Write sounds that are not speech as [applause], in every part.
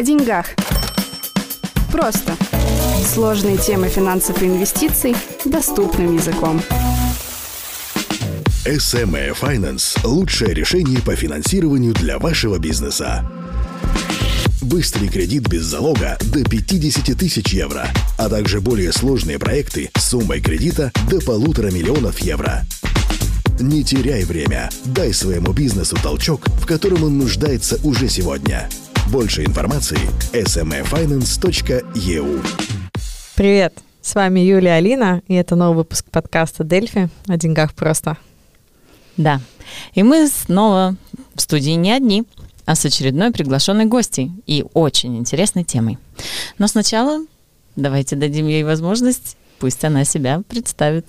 О деньгах. Просто. Сложные темы финансов и инвестиций доступным языком. SME Finance – лучшее решение по финансированию для вашего бизнеса. Быстрый кредит без залога до 50 тысяч евро, а также более сложные проекты с суммой кредита до полутора миллионов евро. Не теряй время. Дай своему бизнесу толчок, в котором он нуждается уже сегодня. Больше информации – smefinance.eu Привет! С вами Юлия Алина, и это новый выпуск подкаста «Дельфи» о деньгах просто. Да. И мы снова в студии не одни, а с очередной приглашенной гостьей и очень интересной темой. Но сначала давайте дадим ей возможность, пусть она себя представит.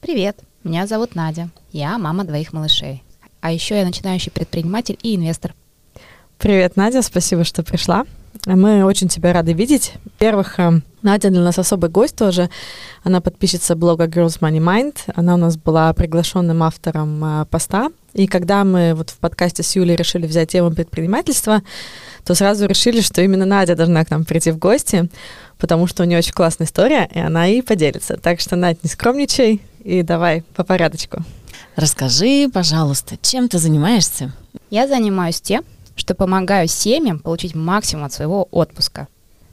Привет, меня зовут Надя. Я мама двоих малышей. А еще я начинающий предприниматель и инвестор. Привет, Надя, спасибо, что пришла. Мы очень тебя рады видеть. Во-первых, э, Надя для нас особый гость тоже. Она подписчица блога Girls Money Mind. Она у нас была приглашенным автором э, поста. И когда мы вот в подкасте с Юлей решили взять тему предпринимательства, то сразу решили, что именно Надя должна к нам прийти в гости, потому что у нее очень классная история, и она и поделится. Так что, Надь, не скромничай и давай по порядочку. Расскажи, пожалуйста, чем ты занимаешься? Я занимаюсь тем, что помогаю семьям получить максимум от своего отпуска.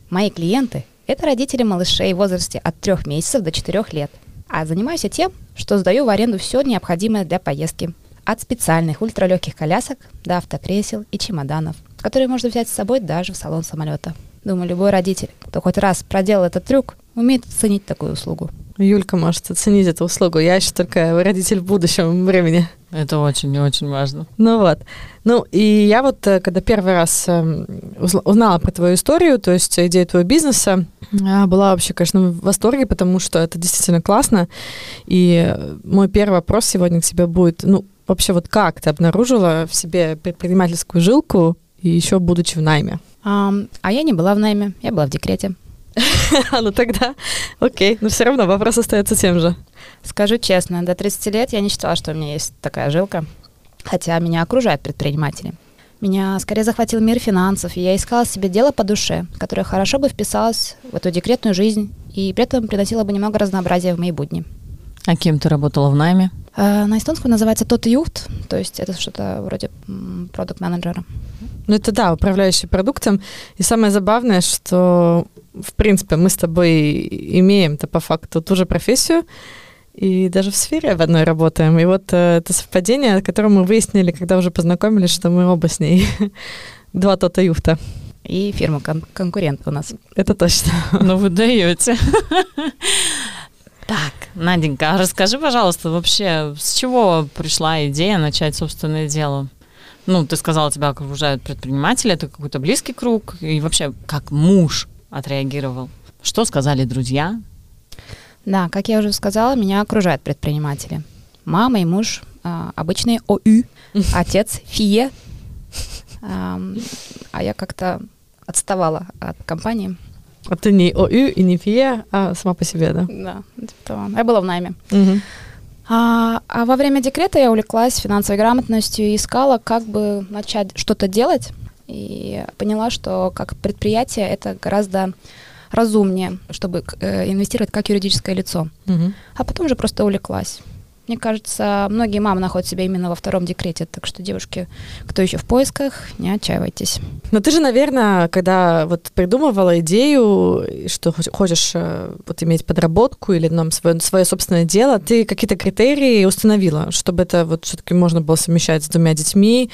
Мои клиенты – это родители малышей в возрасте от 3 месяцев до 4 лет. А занимаюсь я тем, что сдаю в аренду все необходимое для поездки. От специальных ультралегких колясок до автокресел и чемоданов, которые можно взять с собой даже в салон самолета. Думаю, любой родитель, кто хоть раз проделал этот трюк, умеет оценить такую услугу. Юлька может оценить эту услугу. Я еще только родитель в будущем времени. Это очень и очень важно. Ну вот. Ну и я вот, э, когда первый раз эм, узнала про твою историю, то есть идею твоего бизнеса, была вообще, конечно, в восторге, потому что это действительно классно. И мой первый вопрос сегодня к тебе будет, ну, вообще вот как ты обнаружила в себе предпринимательскую жилку, и еще будучи в найме? А, а я не была в найме, я была в декрете. [laughs] ну тогда, окей, но все равно вопрос остается тем же. Скажу честно, до 30 лет я не считала, что у меня есть такая жилка, хотя меня окружают предприниматели. Меня скорее захватил мир финансов, и я искала себе дело по душе, которое хорошо бы вписалось в эту декретную жизнь и при этом приносило бы немного разнообразия в мои будни. А кем ты работала в найме? Э, на эстонском называется тот юхт, то есть это что-то вроде продукт менеджера Ну это да, управляющий продуктом. И самое забавное, что в принципе мы с тобой имеем-то по факту ту же профессию, и даже в сфере в одной работаем. И вот э, это совпадение, которое мы выяснили, когда уже познакомились, что мы оба с ней [laughs] два тота юфта. И фирма кон- конкурент у нас. Это точно. Ну вы даете. [laughs] Так, Наденька, а расскажи, пожалуйста, вообще, с чего пришла идея начать собственное дело? Ну, ты сказала, тебя окружают предприниматели, это какой-то близкий круг, и вообще, как муж отреагировал? Что сказали друзья? Да, как я уже сказала, меня окружают предприниматели. Мама и муж а, обычные ОЮ, [laughs] отец ФИЕ, а я как-то отставала от компании. А ты не ОЮ и не ФИЕ, а сама по себе, да? Да, типа Я была в найме. Угу. А, а во время декрета я увлеклась финансовой грамотностью и искала, как бы начать что-то делать. И поняла, что как предприятие это гораздо разумнее, чтобы э, инвестировать как юридическое лицо. Угу. А потом же просто увлеклась. Мне кажется, многие мамы находят себя именно во втором декрете, так что, девушки, кто еще в поисках, не отчаивайтесь. Но ты же, наверное, когда вот придумывала идею, что хочешь э, вот иметь подработку или нам свое, свое собственное дело, ты какие-то критерии установила, чтобы это вот все-таки можно было совмещать с двумя детьми,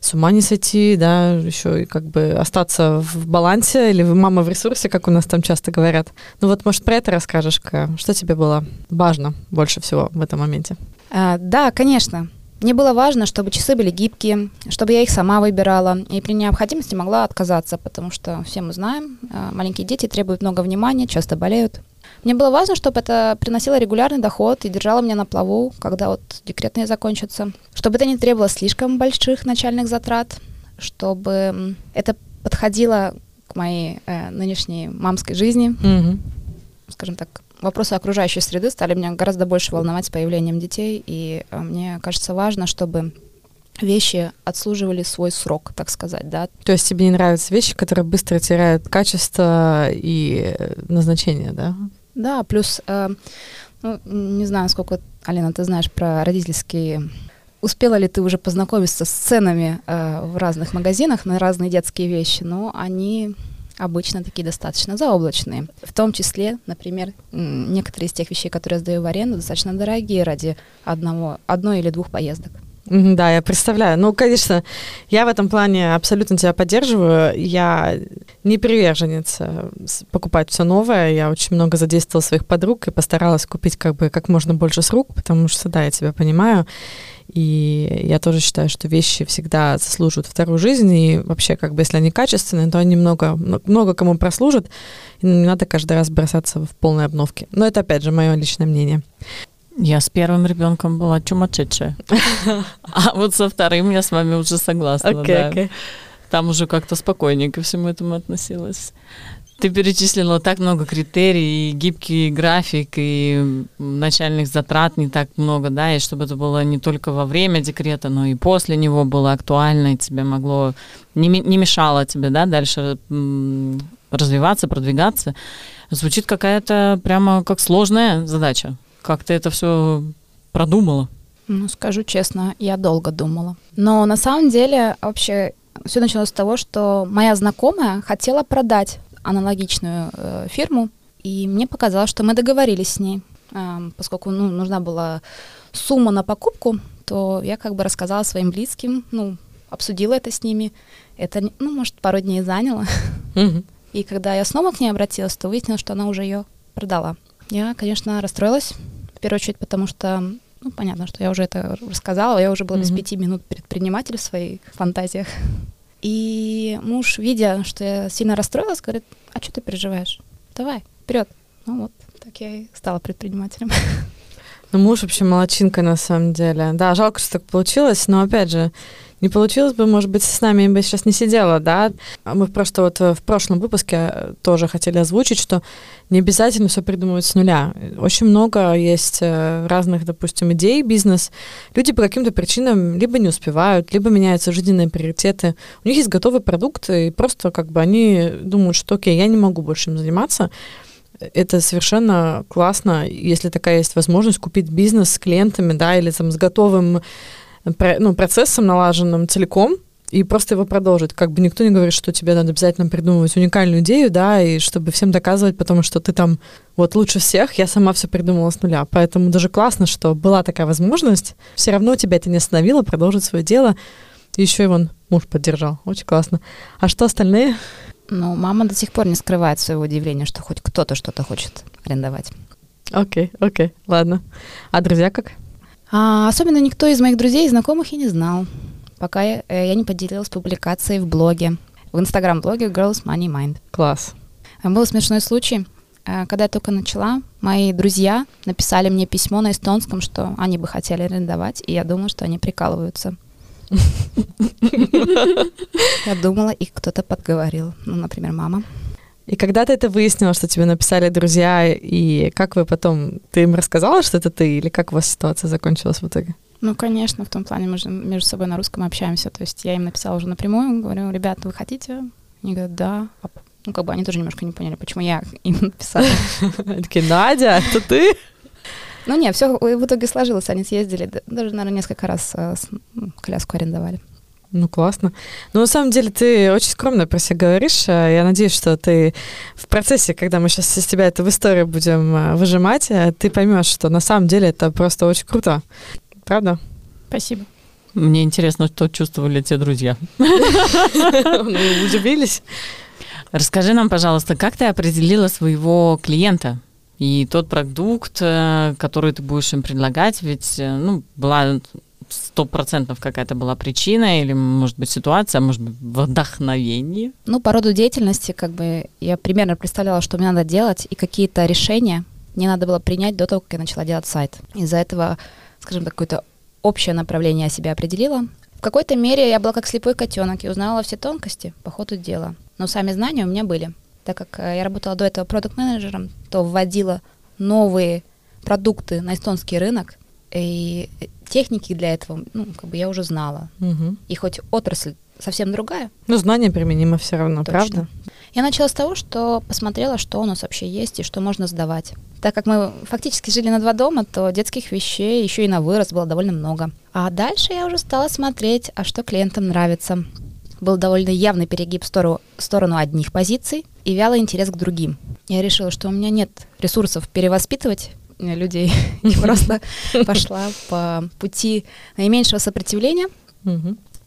с ума не сойти, да, еще и как бы остаться в балансе или мама в ресурсе, как у нас там часто говорят. Ну вот, может, про это расскажешь, что тебе было важно больше всего в этом моменте? А, да, конечно. Мне было важно, чтобы часы были гибкие, чтобы я их сама выбирала и при необходимости могла отказаться, потому что все мы знаем, а, маленькие дети требуют много внимания, часто болеют. Мне было важно, чтобы это приносило регулярный доход и держало меня на плаву, когда вот декретные закончатся. Чтобы это не требовало слишком больших начальных затрат, чтобы это подходило к моей э, нынешней мамской жизни. Mm-hmm. Скажем так, вопросы окружающей среды стали меня гораздо больше волновать с появлением детей, и э, мне кажется важно, чтобы вещи отслуживали свой срок, так сказать, да. То есть тебе не нравятся вещи, которые быстро теряют качество и назначение, да? Да, плюс, э, ну, не знаю, сколько, Алина, ты знаешь про родительские Успела ли ты уже познакомиться с ценами э, в разных магазинах на разные детские вещи? Но они обычно такие достаточно заоблачные. В том числе, например, некоторые из тех вещей, которые я сдаю в аренду, достаточно дорогие ради одного, одной или двух поездок. Да, я представляю. Ну, конечно, я в этом плане абсолютно тебя поддерживаю. Я не приверженец э, покупать все новое. Я очень много задействовала своих подруг и постаралась купить как бы как можно больше с рук, потому что, да, я тебя понимаю. И я тоже считаю, что вещи всегда заслуживают вторую жизнь, и вообще, как бы, если они качественные, то они много, много кому прослужат, и не надо каждый раз бросаться в полной обновке. Но это, опять же, мое личное мнение. Я с первым ребенком была чумасшедшая. А вот со вторым я с вами уже согласна. Okay, okay. Там уже как-то спокойнее ко всему этому относилась. Ты перечислила так много критерий, и гибкий график, и начальных затрат не так много, да, и чтобы это было не только во время декрета, но и после него было актуально, и тебе могло, не, не мешало тебе, да, дальше развиваться, продвигаться. Звучит какая-то прямо как сложная задача. Как ты это все продумала? Ну, скажу честно, я долго думала. Но на самом деле вообще все началось с того, что моя знакомая хотела продать аналогичную э, фирму, и мне показалось, что мы договорились с ней, э, поскольку ну, нужна была сумма на покупку, то я как бы рассказала своим близким, ну, обсудила это с ними. Это, ну, может, пару дней заняло. И когда я снова к ней обратилась, то выяснилось, что она уже ее продала. Я, конечно, расстроилась, в первую очередь, потому что, ну, понятно, что я уже это рассказала, я уже была без пяти минут предприниматель в своих фантазиях. И муж, видя, что я сильно расстроилась, говорит, а что ты переживаешь? Давай, вперед. Ну вот, так я и стала предпринимателем. [laughs] Ну, муж вообще молочинка на самом деле. Да, жалко, что так получилось, но опять же, не получилось бы, может быть, с нами бы сейчас не сидела, да. А мы просто вот в прошлом выпуске тоже хотели озвучить, что не обязательно все придумывать с нуля. Очень много есть э, разных, допустим, идей, бизнес. Люди по каким-то причинам либо не успевают, либо меняются жизненные приоритеты. У них есть готовый продукт, и просто как бы они думают, что окей, я не могу больше им заниматься. Это совершенно классно, если такая есть возможность купить бизнес с клиентами, да, или там с готовым ну, процессом налаженным целиком, и просто его продолжить. Как бы никто не говорит, что тебе надо обязательно придумывать уникальную идею, да, и чтобы всем доказывать, потому что ты там вот лучше всех, я сама все придумала с нуля. Поэтому даже классно, что была такая возможность. Все равно тебя это не остановило продолжить свое дело. Еще и вон муж поддержал. Очень классно. А что остальные? Ну, мама до сих пор не скрывает своего удивления, что хоть кто-то что-то хочет арендовать. Окей, okay, окей, okay, ладно. А друзья как? А, особенно никто из моих друзей и знакомых и не знал, пока я, э, я не поделилась публикацией в блоге, в инстаграм-блоге Girls Money Mind. Класс. Был смешной случай. А, когда я только начала, мои друзья написали мне письмо на эстонском, что они бы хотели арендовать, и я думала, что они прикалываются. Я думала, их кто-то подговорил. Ну, например, мама. И когда ты это выяснила, что тебе написали друзья, и как вы потом, ты им рассказала, что это ты, или как у вас ситуация закончилась в итоге? Ну, конечно, в том плане мы же между собой на русском общаемся. То есть я им написала уже напрямую, говорю, ребята, вы хотите? Они говорят, да. А ну, как бы они тоже немножко не поняли, почему я [laughs] им написала. Такие, Надя, это ты? Ну, нет, все в итоге сложилось. Они съездили, даже, наверное, несколько раз э, коляску арендовали. Ну, классно. Ну, на самом деле, ты очень скромно про себя говоришь. А я надеюсь, что ты в процессе, когда мы сейчас из тебя это в историю будем выжимать, ты поймешь, что на самом деле это просто очень круто. Правда? Спасибо. Мне интересно, что чувствовали те друзья. [laughs] Удивились. Расскажи нам, пожалуйста, как ты определила своего клиента? И тот продукт, э, который ты будешь им предлагать, ведь э, ну, была сто процентов какая-то была причина или, может быть, ситуация, может быть, вдохновение? Ну, по роду деятельности, как бы, я примерно представляла, что мне надо делать, и какие-то решения мне надо было принять до того, как я начала делать сайт. Из-за этого, скажем так, какое-то общее направление я себя определила. В какой-то мере я была как слепой котенок и узнала все тонкости по ходу дела. Но сами знания у меня были. Так как э, я работала до этого продукт менеджером то вводила новые продукты на эстонский рынок, И техники для этого, ну, как бы я уже знала. Мгм. И хоть отрасль совсем другая, Ну, знания применимы все равно, Точно. правда? я начала с того, что посмотрела, что у нас вообще есть и что можно сдавать. Так как мы фактически жили на два дома, то детских вещей еще и на вырос было довольно много. А дальше я уже стала смотреть, а что клиентам нравится. Был довольно явный перегиб в сторону, в сторону одних позиций и вялый интерес к другим. Я решила, что у меня нет ресурсов перевоспитывать э, людей [laughs] и просто [laughs] пошла по пути наименьшего сопротивления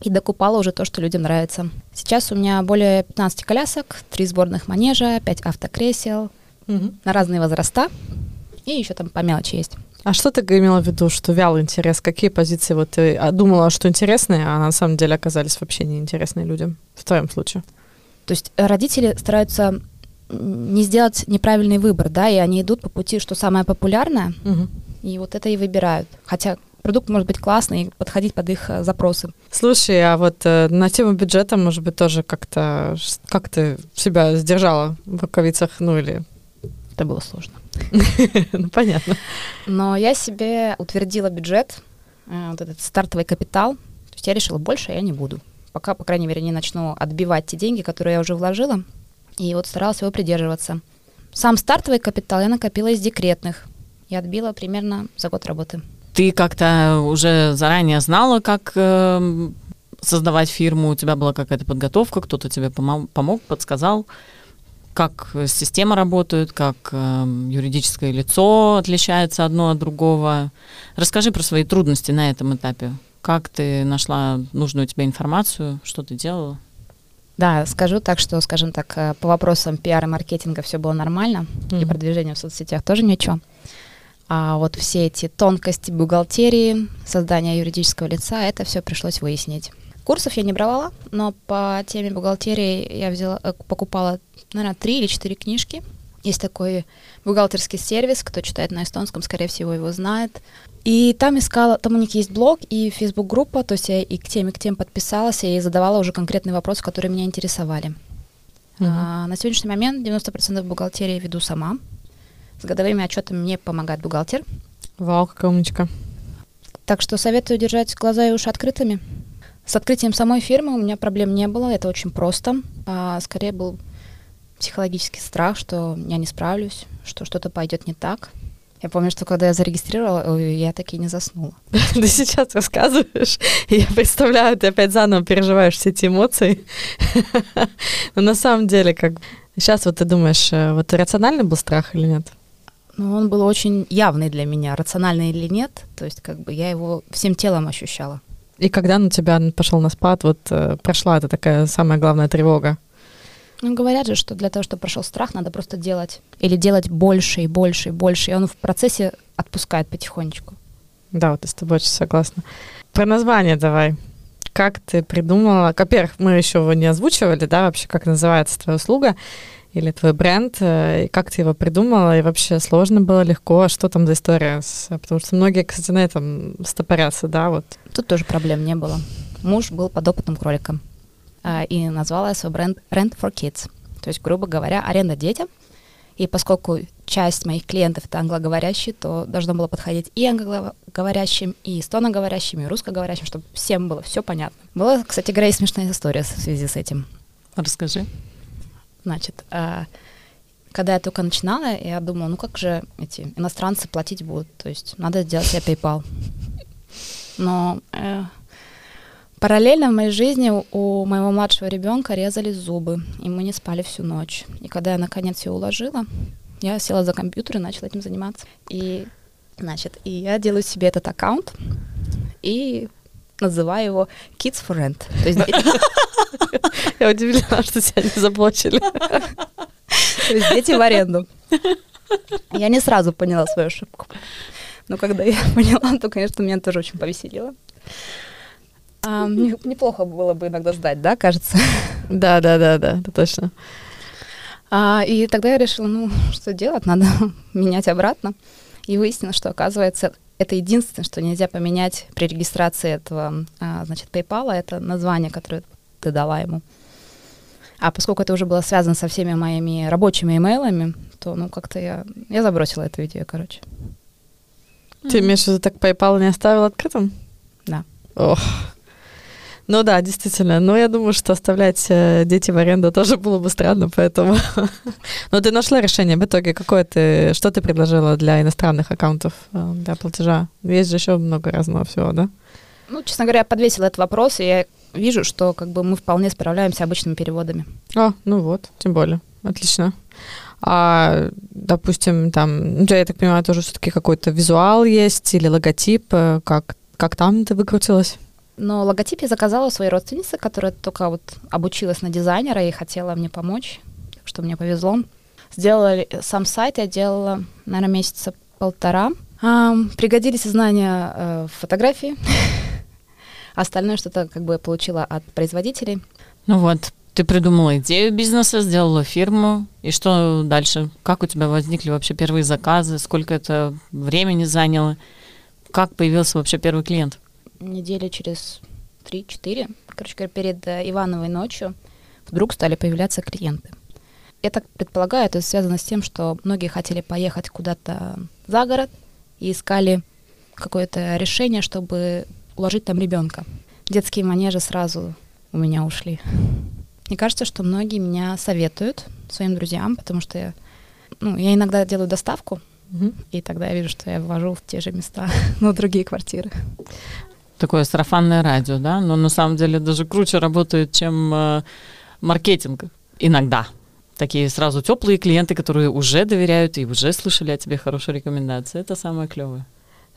и докупала уже то, что людям нравится. Сейчас у меня более 15 колясок, 3 сборных манежа, 5 автокресел на разные возраста. И еще там по мелочи есть. А что ты имела в виду, что вялый интерес? Какие позиции вот ты а, думала, что интересные, а на самом деле оказались вообще неинтересные людям? В твоем случае. То есть э, родители стараются не сделать неправильный выбор, да, и они идут по пути, что самое популярное, Мгм. и вот это и выбирают. Хотя продукт может быть классный и подходить под их э, запросы. Слушай, а вот э, на тему бюджета, может быть, тоже как-то... Как ты себя сдержала в рукавицах, ну или... Это было сложно. [laughs] Ну, понятно. Но я себе утвердила бюджет, э, вот этот стартовый капитал. То есть я решила, больше я не буду. Пока, по крайней мере, не начну отбивать те деньги, которые я уже вложила. И вот старалась его придерживаться. Сам стартовый капитал я накопила из декретных. И отбила примерно за год работы. Ты как-то уже заранее знала, как эм, создавать фирму? У тебя была какая-то подготовка, кто-то тебе помо- помог, подсказал? Как э, система работает, как эм, юридическое лицо отличается одно от другого? Расскажи про свои трудности на этом этапе. Как ты нашла нужную тебе информацию, что ты делала? Да, скажу так, что, скажем так, э, по вопросам пиара и маркетинга все было нормально, и Мгм. продвижение в соцсетях тоже ничего. А вот все эти тонкости бухгалтерии, создания юридического лица, это все пришлось выяснить. Курсов я не брала, но по теме бухгалтерии я взяла, э, покупала, наверное, три или четыре книжки. Есть такой бухгалтерский сервис, кто читает на эстонском, скорее всего, его знает. И там искала, там у них есть блог и фейсбук-группа, то есть я и к тем, и к тем подписалась, и задавала уже конкретные вопросы, которые меня интересовали. А, на сегодняшний момент 90% бухгалтерии веду сама. С годовыми отчетами мне помогает бухгалтер. Вау, какая умничка. Так что советую держать глаза и уши открытыми. С открытием самой фирмы у меня проблем не было, это очень просто. А, скорее был психологический страх, что я не справлюсь, что что-то пойдет не так. Я помню, что когда я зарегистрировала, я таки не заснула. [laughs] Ты сейчас рассказываешь, и я представляю, ты опять заново переживаешь все эти эмоции. [laughs] Но на самом деле, как сейчас вот ты думаешь, э, вот рациональный был страх или нет? Но он был очень явный для меня, рациональный или нет. То есть как бы я его всем телом ощущала. И когда на тебя пошел на спад, вот э, прошла эта такая самая главная тревога? Ну, говорят же, что для того, чтобы прошел страх, надо просто делать. Или делать больше и больше и больше. И он в процессе отпускает потихонечку. Да, вот я с тобой очень согласна. Про название давай. Как ты придумала? Во-первых, мы еще его не озвучивали, да, вообще, как называется твоя услуга или твой бренд, э, и как ты его придумала, и вообще сложно было, легко, а что там за история? Потому что многие, кстати, на этом стопорятся, да, вот. Тут тоже проблем не было. Муж был подопытным кроликом. А, И назвала я свой бренд Rent for Kids. То есть, грубо говоря, аренда детям. И поскольку часть моих клиентов это англоговорящие, то должно было подходить и англоговорящим, и эстоноговорящим, и русскоговорящим, чтобы всем было все понятно. Была, кстати говоря, и смешная история в связи с этим. Расскажи. Значит, а, когда я только начинала, я думала, ну как же эти иностранцы платить будут? То есть надо сделать себе PayPal. Но э, параллельно в моей жизни у- моего младшего ребенка резались зубы, и мы не спали всю ночь. И когда я наконец ее уложила, я села за компьютер и начала этим заниматься. И, значит, и я делаю себе этот аккаунт и называю его Kids for Rent. То есть [laughs] Я удивлена, что тебя не заблочили. То есть дети в аренду. Я не сразу поняла свою ошибку. Но когда я [laughs] поняла, то, конечно, меня тоже очень повеселило. А, не- неплохо было бы иногда сдать, да, кажется. Да, да, да, да, это точно. А, и тогда я решила, ну, что делать, надо [laughs] менять обратно. И выяснилось, что, оказывается, это единственное, что нельзя поменять при регистрации этого, а, значит, PayPal, это название, которое ты дала ему. А поскольку это уже было связано со всеми моими рабочими имейлами, то, ну, как-то я, я забросила эту идею, короче. Ты имеешь в виду, так PayPal не оставил открытым? Да. Ох. Ну да, действительно. Но я думаю, что оставлять э, дети в аренду тоже было бы странно, поэтому... [laughs] Но ты нашла решение в итоге. Какое ты... Что ты предложила для иностранных аккаунтов, э, для платежа? Есть же еще много разного всего, да? Ну, честно говоря, я подвесила этот вопрос, и я вижу, что как бы мы вполне справляемся обычными переводами. А, ну вот, тем более. Отлично. А, допустим, там, ну, я так понимаю, тоже все-таки какой-то визуал есть или логотип, э, как, как там ты выкрутилась? Но логотип я заказала у своей родственницы, которая только вот обучилась на дизайнера и хотела мне помочь, так что мне повезло. Сделала сам сайт, я делала, наверное, месяца полтора. А, пригодились знания э, фотографии. [laughs] Остальное что-то как бы получила от производителей. Ну вот, ты придумала идею бизнеса, сделала фирму, и что дальше? Как у тебя возникли вообще первые заказы? Сколько это времени заняло? Как появился вообще первый клиент? Недели через 3-4, короче говоря, перед э, Ивановой ночью вдруг стали появляться клиенты. Я так предполагаю, это связано с тем, что многие хотели поехать куда-то за город и искали какое-то решение, чтобы уложить там ребенка. Детские манежи сразу у меня ушли. Мне кажется, что многие меня советуют своим друзьям, потому что я, ну, я иногда делаю доставку, угу. и тогда я вижу, что я ввожу в те же места, [laughs] но другие квартиры. Такое сарафанное радио, да? Но на самом деле даже круче работает, чем э, маркетинг иногда. Такие сразу теплые клиенты, которые уже доверяют и уже слышали о тебе хорошие рекомендации. Это самое клевое.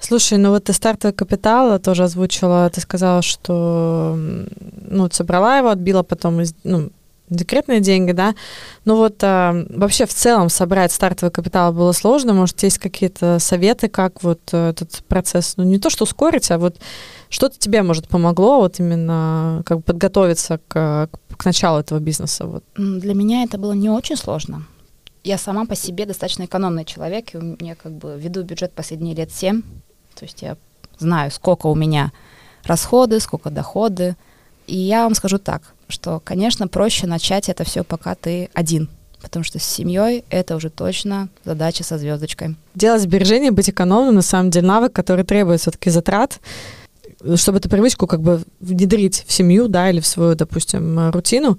Слушай, ну вот ты стартовый капитал тоже озвучила, ты сказала, что ну, собрала его, отбила потом из, ну, декретные деньги, да. Ну вот а, вообще в целом собрать стартовый капитал было сложно. Может, есть какие-то советы, как вот этот процесс, ну не то что ускорить, а вот что-то тебе, может, помогло вот именно как бы подготовиться к, к началу этого бизнеса? Вот. Для меня это было не очень сложно. Я сама по себе достаточно экономный человек, и у меня как бы веду бюджет последние лет семь. То есть я знаю, сколько у меня расходы, сколько доходы. И я вам скажу так, что, конечно, проще начать это все, пока ты один. Потому что с семьей это уже точно задача со звездочкой. Делать сбережения, быть экономным, на самом деле, навык, который требует все-таки затрат, чтобы эту привычку как бы внедрить в семью, да, или в свою, допустим, рутину.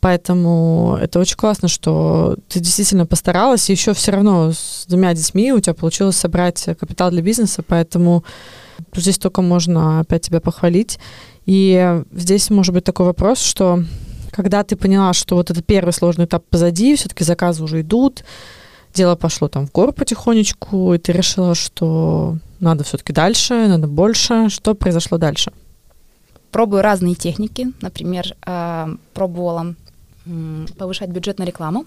Поэтому это очень классно, что ты действительно постаралась, и еще все равно с двумя детьми у тебя получилось собрать капитал для бизнеса, поэтому здесь только можно опять тебя похвалить. И здесь может быть такой вопрос, что когда ты поняла, что вот этот первый сложный этап позади, все-таки заказы уже идут, дело пошло там в гору потихонечку, и ты решила, что надо все-таки дальше, надо больше. Что произошло дальше? Пробую разные техники. Например, а, пробовала повышать бюджет на рекламу.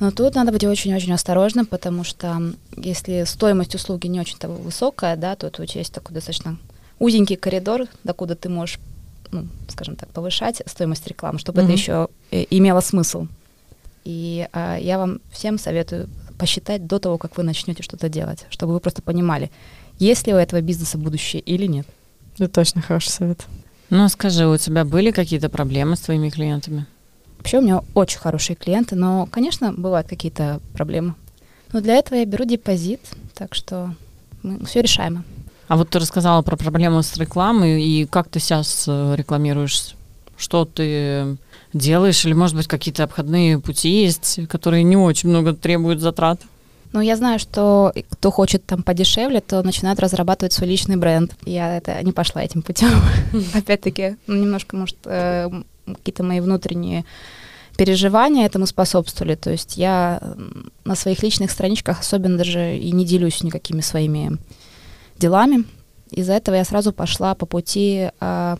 Но тут надо быть очень-очень осторожным, потому что если стоимость услуги не очень-то высокая, да, то, тебя есть такой достаточно узенький коридор, докуда ты можешь, ну, скажем так, повышать стоимость рекламы, чтобы mm-hmm. это еще э, имело смысл. И а, я вам всем советую посчитать до того, как вы начнете что-то делать, чтобы вы просто понимали, есть ли у этого бизнеса будущее или нет. Это точно хороший совет. Ну, скажи, у тебя были какие-то проблемы с твоими клиентами? Вообще у меня очень хорошие клиенты, но, конечно, бывают какие-то проблемы. Но для этого я беру депозит, так что мы все решаемо. А вот ты рассказала про проблему с рекламой, и как ты сейчас э, рекламируешь? Что ты делаешь? Или, может быть, какие-то обходные пути есть, которые не очень много требуют затрат? Ну, я знаю, что кто хочет там подешевле, то начинает разрабатывать свой личный бренд. Я это не пошла этим путем. [laughs] Опять-таки, ну, немножко, может, э, какие-то мои внутренние переживания этому способствовали. То есть я на своих личных страничках особенно даже и не делюсь никакими своими делами. Из-за этого я сразу пошла по пути э,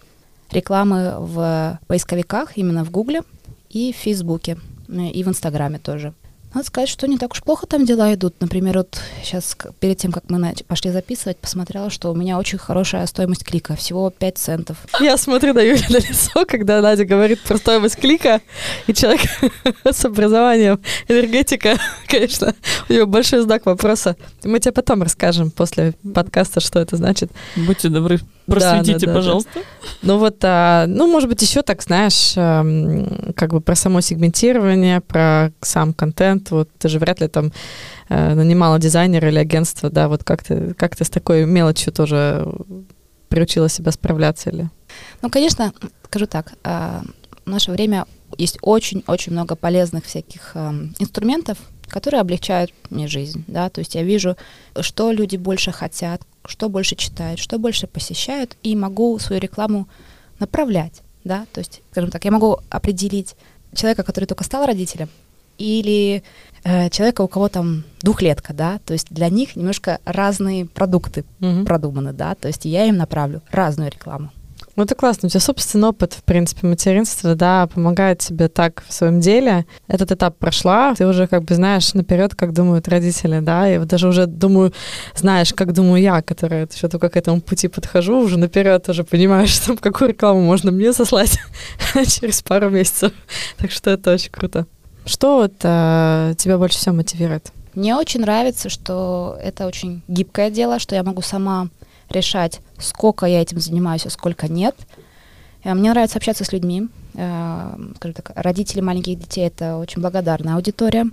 рекламы в поисковиках, именно в Гугле и в Фейсбуке, и в Инстаграме тоже. Надо сказать, что не так уж плохо там дела идут. Например, вот сейчас, перед тем, как мы пошли записывать, посмотрела, что у меня очень хорошая стоимость клика, всего 5 центов. Я смотрю на Юлю на лицо, когда Надя говорит про стоимость клика, и человек [laughs] с образованием энергетика, [laughs] конечно, у него большой знак вопроса. Мы тебе потом расскажем после подкаста, что это значит. Будьте добры. Просветите, да, да, пожалуйста. Да. Ну вот, а, ну, может быть, еще так, знаешь, а, как бы про само сегментирование, про сам контент. Вот ты же вряд ли там а, нанимала дизайнера или агентство, да, вот как ты, как ты с такой мелочью тоже приучила себя справляться или? Ну, конечно, скажу так, а, в наше время есть очень-очень много полезных всяких а, инструментов, которые облегчают мне жизнь, да, то есть я вижу, что люди больше хотят, что больше читают, что больше посещают, и могу свою рекламу направлять, да, то есть, скажем так, я могу определить человека, который только стал родителем, или э, человека, у кого там двухлетка, да, то есть для них немножко разные продукты mm-hmm. продуманы, да, то есть я им направлю разную рекламу. Ну, это классно. У тебя собственный опыт, в принципе, материнства, да, помогает тебе так в своем деле. Этот этап прошла, ты уже как бы знаешь наперед, как думают родители, да, и вот даже уже думаю, знаешь, как думаю я, которая еще только к этому пути подхожу, уже наперед уже понимаешь, [laughs] что какую рекламу можно мне сослать [laughs] через пару месяцев. Так что это очень круто. Что вот а, тебя больше всего мотивирует? Мне очень нравится, что это очень гибкое дело, что я могу сама решать, сколько я этим занимаюсь, а сколько нет. Э, мне нравится общаться с людьми. Э, скажем так, родители маленьких детей — это очень благодарная аудитория.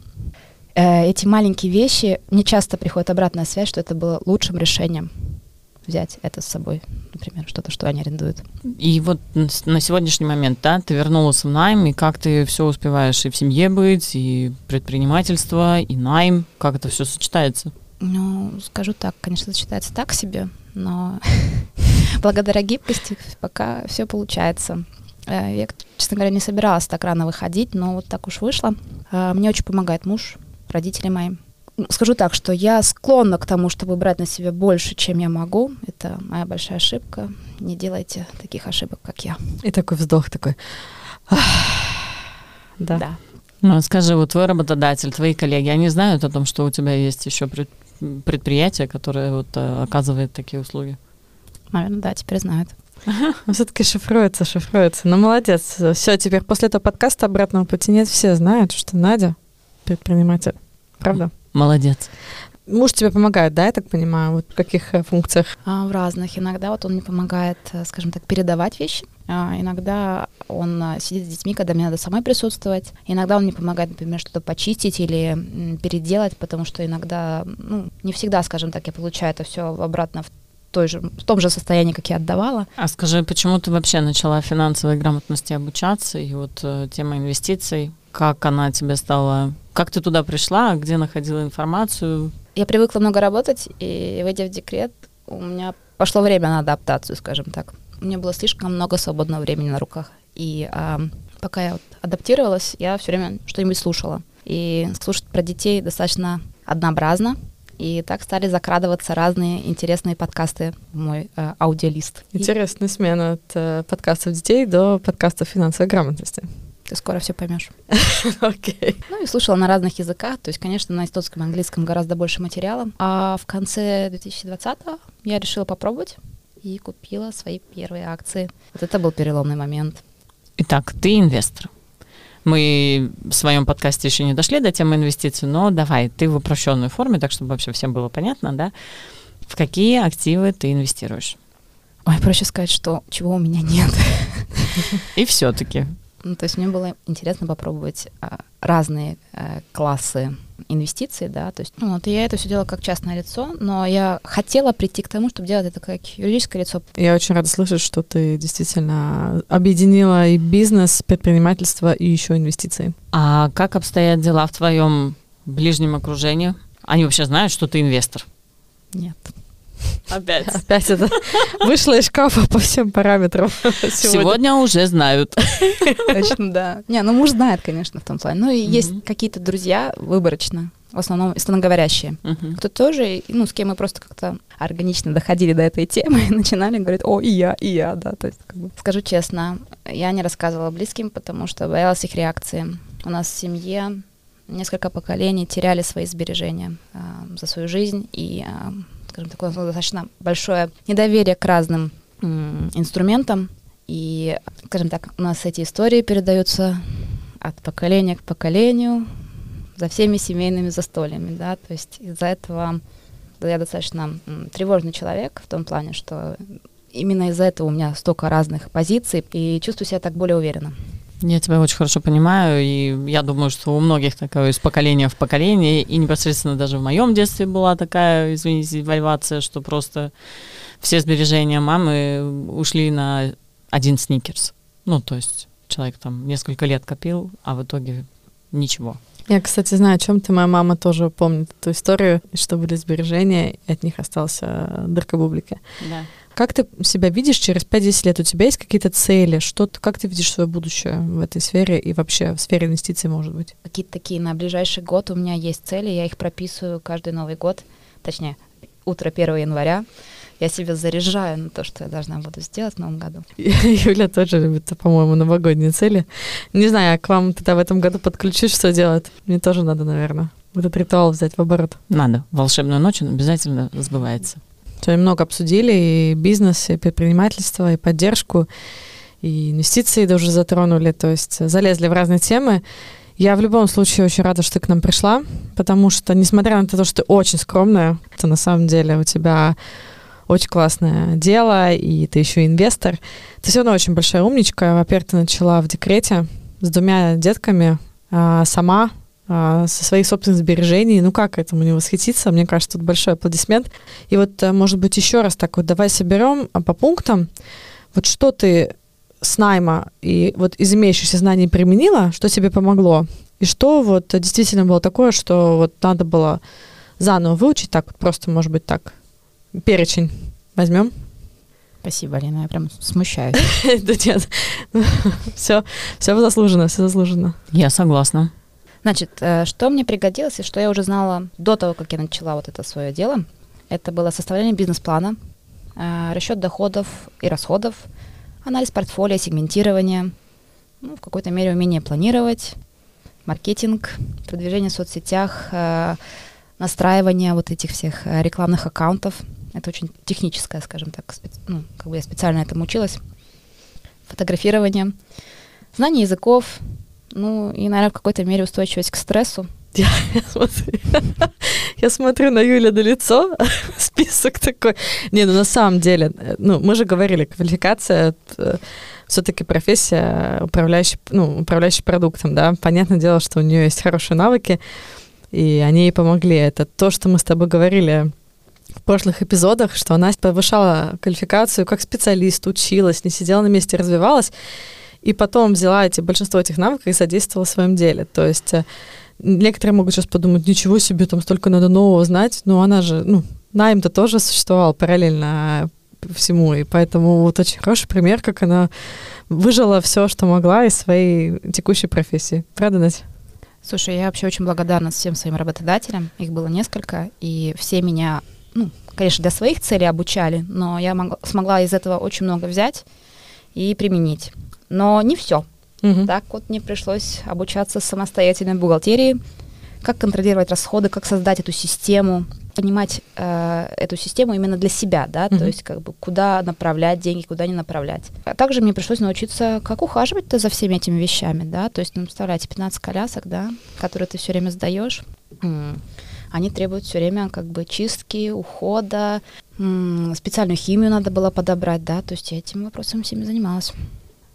Э, эти маленькие вещи, мне часто приходит обратная связь, что это было лучшим решением взять это с собой, например, что-то, что они арендуют. И вот на сегодняшний момент, да, ты вернулась в найм, и как ты все успеваешь и в семье быть, и предпринимательство, и найм, как это все сочетается? Ну, скажу так, конечно, сочетается так себе, но [laughs] благодаря гибкости пока все получается. Э, я, честно говоря, не собиралась так рано выходить, но вот так уж вышло. Э, мне очень помогает муж, родители мои. Скажу так, что я склонна к тому, чтобы брать на себя больше, чем я могу. Это моя большая ошибка. Не делайте таких ошибок, как я. И такой вздох такой. Да. да. Ну, скажи, вот твой работодатель, твои коллеги, они знают о том, что у тебя есть еще предприятие, которое вот э, оказывает такие услуги? Наверное, да, теперь знают. [laughs] Все-таки шифруется, шифруется. Ну, молодец. Все, теперь после этого подкаста обратного пути нет. Все знают, что Надя предприниматель. Правда? Молодец. Муж тебе помогает, да, я так понимаю, вот в каких э, функциях? А, в разных. Иногда вот он мне помогает, э, скажем так, передавать вещи. А, иногда он а, сидит с детьми, когда мне надо самой присутствовать. Иногда он мне помогает, например, что-то почистить или переделать, потому что иногда, ну, не всегда, скажем так, я получаю это все обратно в той же, в том же состоянии, как я отдавала. А скажи, почему ты вообще начала финансовой грамотности обучаться и вот э, тема инвестиций, как она тебе стала, как ты туда пришла, где находила информацию, я привыкла много работать, и выйдя в декрет, у меня пошло время на адаптацию, скажем так. У меня было слишком много свободного времени на руках. И а, пока я вот адаптировалась, я все время что-нибудь слушала. И слушать про детей достаточно однообразно. И так стали закрадываться разные интересные подкасты в мой э, аудиолист. Интересная смена от э, подкастов детей до подкастов финансовой грамотности. Ты скоро все поймешь. [laughs] Окей. Okay. Ну и слушала на разных языках. То есть, конечно, на эстонском и английском гораздо больше материала. А в конце 2020-го я решила попробовать и купила свои первые акции. Вот это был переломный момент. Итак, ты инвестор. Мы в своем подкасте еще не дошли до темы инвестиций, но давай, ты в упрощенной форме, так чтобы вообще всем было понятно, да? В какие активы ты инвестируешь? Ой, проще сказать, что чего у меня нет. И все-таки ну, то есть мне было интересно попробовать а, разные а, классы инвестиций, да, то есть, ну, вот я это все делала как частное лицо, но я хотела прийти к тому, чтобы делать это как юридическое лицо. Я очень рада слышать, что ты действительно объединила и бизнес, предпринимательство, и еще инвестиции. А как обстоят дела в твоем ближнем окружении? Они вообще знают, что ты инвестор? Нет. Опять. Опять это вышло из шкафа по всем параметрам. Сегодня, сегодня уже знают. Точно, да. Не, ну муж знает, конечно, в том плане. Ну и есть какие-то друзья выборочно, в основном эстоноговорящие, uh-huh. кто тоже, ну, с кем мы просто как-то органично доходили до этой темы и начинали говорить, о, и я, и я, да, то есть, как бы. Скажу честно, я не рассказывала близким, потому что боялась их реакции. У нас в семье несколько поколений теряли свои сбережения э, за свою жизнь, и э, скажем, такое достаточно большое недоверие к разным м, инструментам. И, скажем так, у нас эти истории передаются от поколения к поколению за всеми семейными застольями, да, то есть из-за этого я достаточно м, тревожный человек в том плане, что именно из-за этого у меня столько разных позиций, и чувствую себя так более уверенно. Я тебя очень хорошо понимаю, и я думаю, что у многих такое из поколения в поколение, и непосредственно даже в моем детстве была такая, извините, девальвация, что просто все сбережения мамы ушли на один сникерс. Ну, то есть человек там несколько лет копил, а в итоге ничего. Я, кстати, знаю, о чем ты. Моя мама тоже помнит эту историю, что были сбережения, и от них остался дырка бублики. Да. Как ты себя видишь через 5-10 лет? У тебя есть какие-то цели? Что ты, как ты видишь свое будущее в этой сфере и вообще в сфере инвестиций, может быть? Какие-то такие на ближайший год у меня есть цели, я их прописываю каждый Новый год, точнее, утро 1 января. Я себя заряжаю на то, что я должна буду сделать в новом году. [laughs] Юля тоже любит, по-моему, новогодние цели. Не знаю, я к вам тогда в этом году подключусь, что делать. Мне тоже надо, наверное, этот ритуал взять в оборот. Надо. Волшебную ночь он обязательно сбывается. Сегодня много обсудили и бизнес, и предпринимательство, и поддержку, и инвестиции даже затронули, то есть залезли в разные темы. Я в любом случае очень рада, что ты к нам пришла, потому что, несмотря на то, что ты очень скромная, то на самом деле у тебя очень классное дело, и ты еще инвестор. Ты все равно очень большая умничка. Во-первых, ты начала в декрете с двумя детками а, сама, со своих собственных сбережений. Ну как этому не восхититься? Мне кажется, тут большой аплодисмент. И вот, э, может быть, еще раз так вот давай соберем а, по пунктам. Вот что ты с найма и вот из имеющихся знаний применила, что тебе помогло, и что вот действительно было такое, что вот надо было заново выучить, так вот просто, может быть, так, перечень возьмем. Спасибо, Алина, я прям смущаюсь. [laughs] Да нет, [laughs] все, все заслуженно, все заслуженно. Я согласна. Значит, э, что мне пригодилось и что я уже знала до того, как я начала вот это свое дело, это было составление бизнес-плана, э, расчет доходов и расходов, анализ портфолио, сегментирование, ну, в какой-то мере умение планировать, маркетинг, продвижение в соцсетях, э, настраивание вот этих всех рекламных аккаунтов. Это очень техническое, скажем так, специ... ну, как бы я специально этому училась. Фотографирование, знание языков, ну и, наверное, в какой-то мере устойчивость к стрессу. Я, [laughs] я, смотрю, [laughs] я смотрю на Юля на лицо, [laughs] список такой. Не, ну на самом деле, ну мы же говорили, квалификация э, все-таки профессия управляющий, ну, управляющий продуктом, да. Понятное дело, что у нее есть хорошие навыки, и они ей помогли. Это то, что мы с тобой говорили в прошлых эпизодах, что она повышала квалификацию как специалист, училась, не сидела на месте, развивалась и потом взяла эти, большинство этих навыков и задействовала в своем деле. То есть э, некоторые могут сейчас подумать, ничего себе, там столько надо нового знать, но она же, ну, найм-то тоже существовал параллельно всему, и поэтому вот очень хороший пример, как она выжила все, что могла из своей текущей профессии. Правда, Настя? Слушай, я вообще очень благодарна всем своим работодателям, их было несколько, и все меня, ну, конечно, для своих целей обучали, но я мог, смогла из этого очень много взять и применить но не все. Угу. Так вот мне пришлось обучаться самостоятельной бухгалтерии, как контролировать расходы, как создать эту систему, понимать э, эту систему именно для себя, да, mm то есть как бы куда направлять деньги, куда не направлять. А также мне пришлось научиться, как ухаживать-то за всеми этими вещами, да, то есть, ну, представляете, 15 колясок, да, которые ты все время сдаешь, м- они требуют все время как бы чистки, ухода, м- специальную химию надо было подобрать, да, то есть я этим вопросом всеми занималась.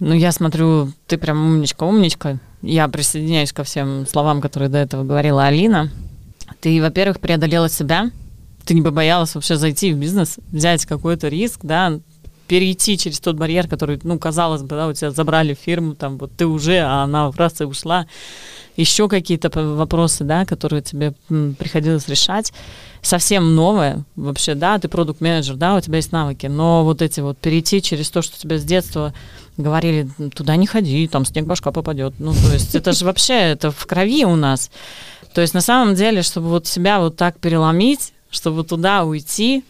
Ну, я смотрю, ты прям умничка-умничка. Я присоединяюсь ко всем словам, которые до этого говорила Алина. Ты, во-первых, преодолела себя. Ты не побоялась вообще зайти в бизнес, взять какой-то риск, да, перейти через тот барьер, который, ну, казалось бы, да, у тебя забрали фирму, там, вот ты уже, а она раз и ушла. Еще какие-то вопросы, да, которые тебе приходилось решать. Совсем новое вообще, да, ты продукт-менеджер, да, у тебя есть навыки, но вот эти вот перейти через то, что тебя с детства говорили, туда не ходи, там снег башка попадет. Ну, то есть это же вообще, это в крови у нас. То есть на самом деле, чтобы вот себя вот так переломить, чтобы туда уйти,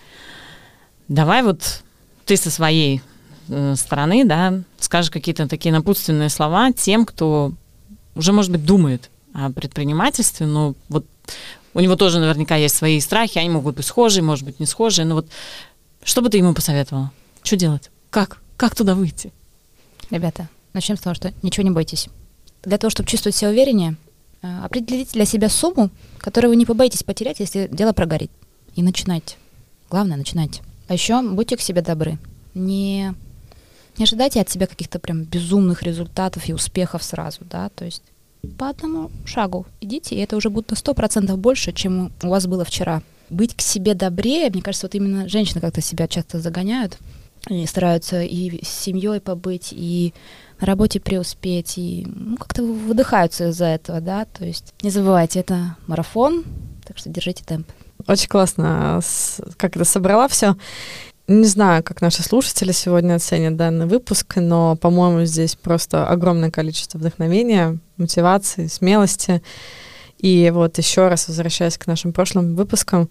давай вот ты со своей э, стороны, да, скажешь какие-то такие напутственные слова тем, кто уже, может быть, думает о предпринимательстве, но вот у него тоже наверняка есть свои страхи, они могут быть схожие, может быть, не схожие, но вот что бы ты ему посоветовала? Что делать? Как? Как туда выйти? Ребята, начнем с того, что ничего не бойтесь. Для того, чтобы чувствовать себя увереннее, э, определите для себя сумму, которую вы не побоитесь потерять, если дело прогорит. И начинайте. Главное, начинайте. А еще будьте к себе добры. не, не ожидайте от себя каких-то прям безумных результатов и успехов сразу, да, то есть по одному шагу идите, и это уже будет на сто процентов больше, чем у вас было вчера. Быть к себе добрее, мне кажется, вот именно женщины как-то себя часто загоняют, и стараются и с семьей побыть, и на работе преуспеть, и ну, как-то выдыхаются из-за этого, да, то есть не забывайте, это марафон, так что держите темп. Очень классно, как это собрала все. Не знаю, как наши слушатели сегодня оценят данный выпуск, но, по-моему, здесь просто огромное количество вдохновения, мотивации, смелости. И вот еще раз возвращаясь к нашим прошлым выпускам,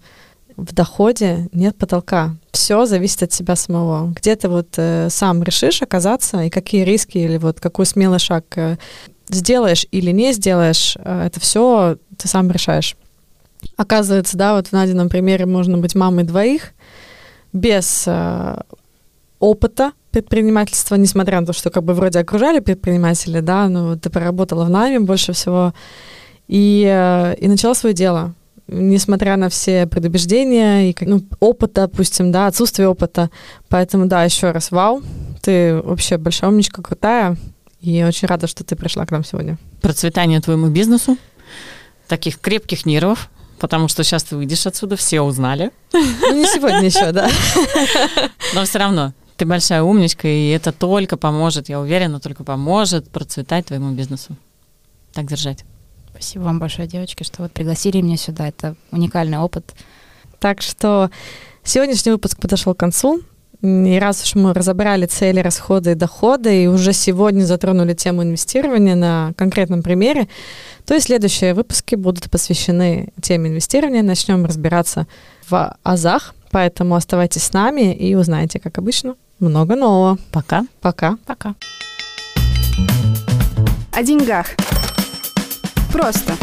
в доходе нет потолка. Все зависит от себя самого. Где ты вот э, сам решишь оказаться, и какие риски или вот какой смелый шаг э, сделаешь или не сделаешь, э, это все ты сам решаешь. Оказывается, да, вот в Надином примере можно быть мамой двоих без э, опыта предпринимательства, несмотря на то, что как бы вроде окружали предприниматели, да, но ты поработала в найме больше всего, и, э, и начала свое дело несмотря на все предубеждения и ну, опыт, допустим, да, отсутствие опыта. Поэтому, да, еще раз, вау, ты вообще большая умничка, крутая, и очень рада, что ты пришла к нам сегодня. Процветание твоему бизнесу, таких крепких нервов, потому что сейчас ты выйдешь отсюда, все узнали. Ну, не сегодня еще, да. [laughs] Но все равно, ты большая умничка, и это только поможет, я уверена, только поможет процветать твоему бизнесу. Так держать. Спасибо вам большое, девочки, что вот пригласили меня сюда. Это уникальный опыт. Так что сегодняшний выпуск подошел к концу. И раз уж мы разобрали цели, расходы и доходы, и уже сегодня затронули тему инвестирования на конкретном примере, то и следующие выпуски будут посвящены теме инвестирования. Начнем разбираться в азах, поэтому оставайтесь с нами и узнаете, как обычно, много нового. Пока. Пока. Пока. О деньгах. Просто.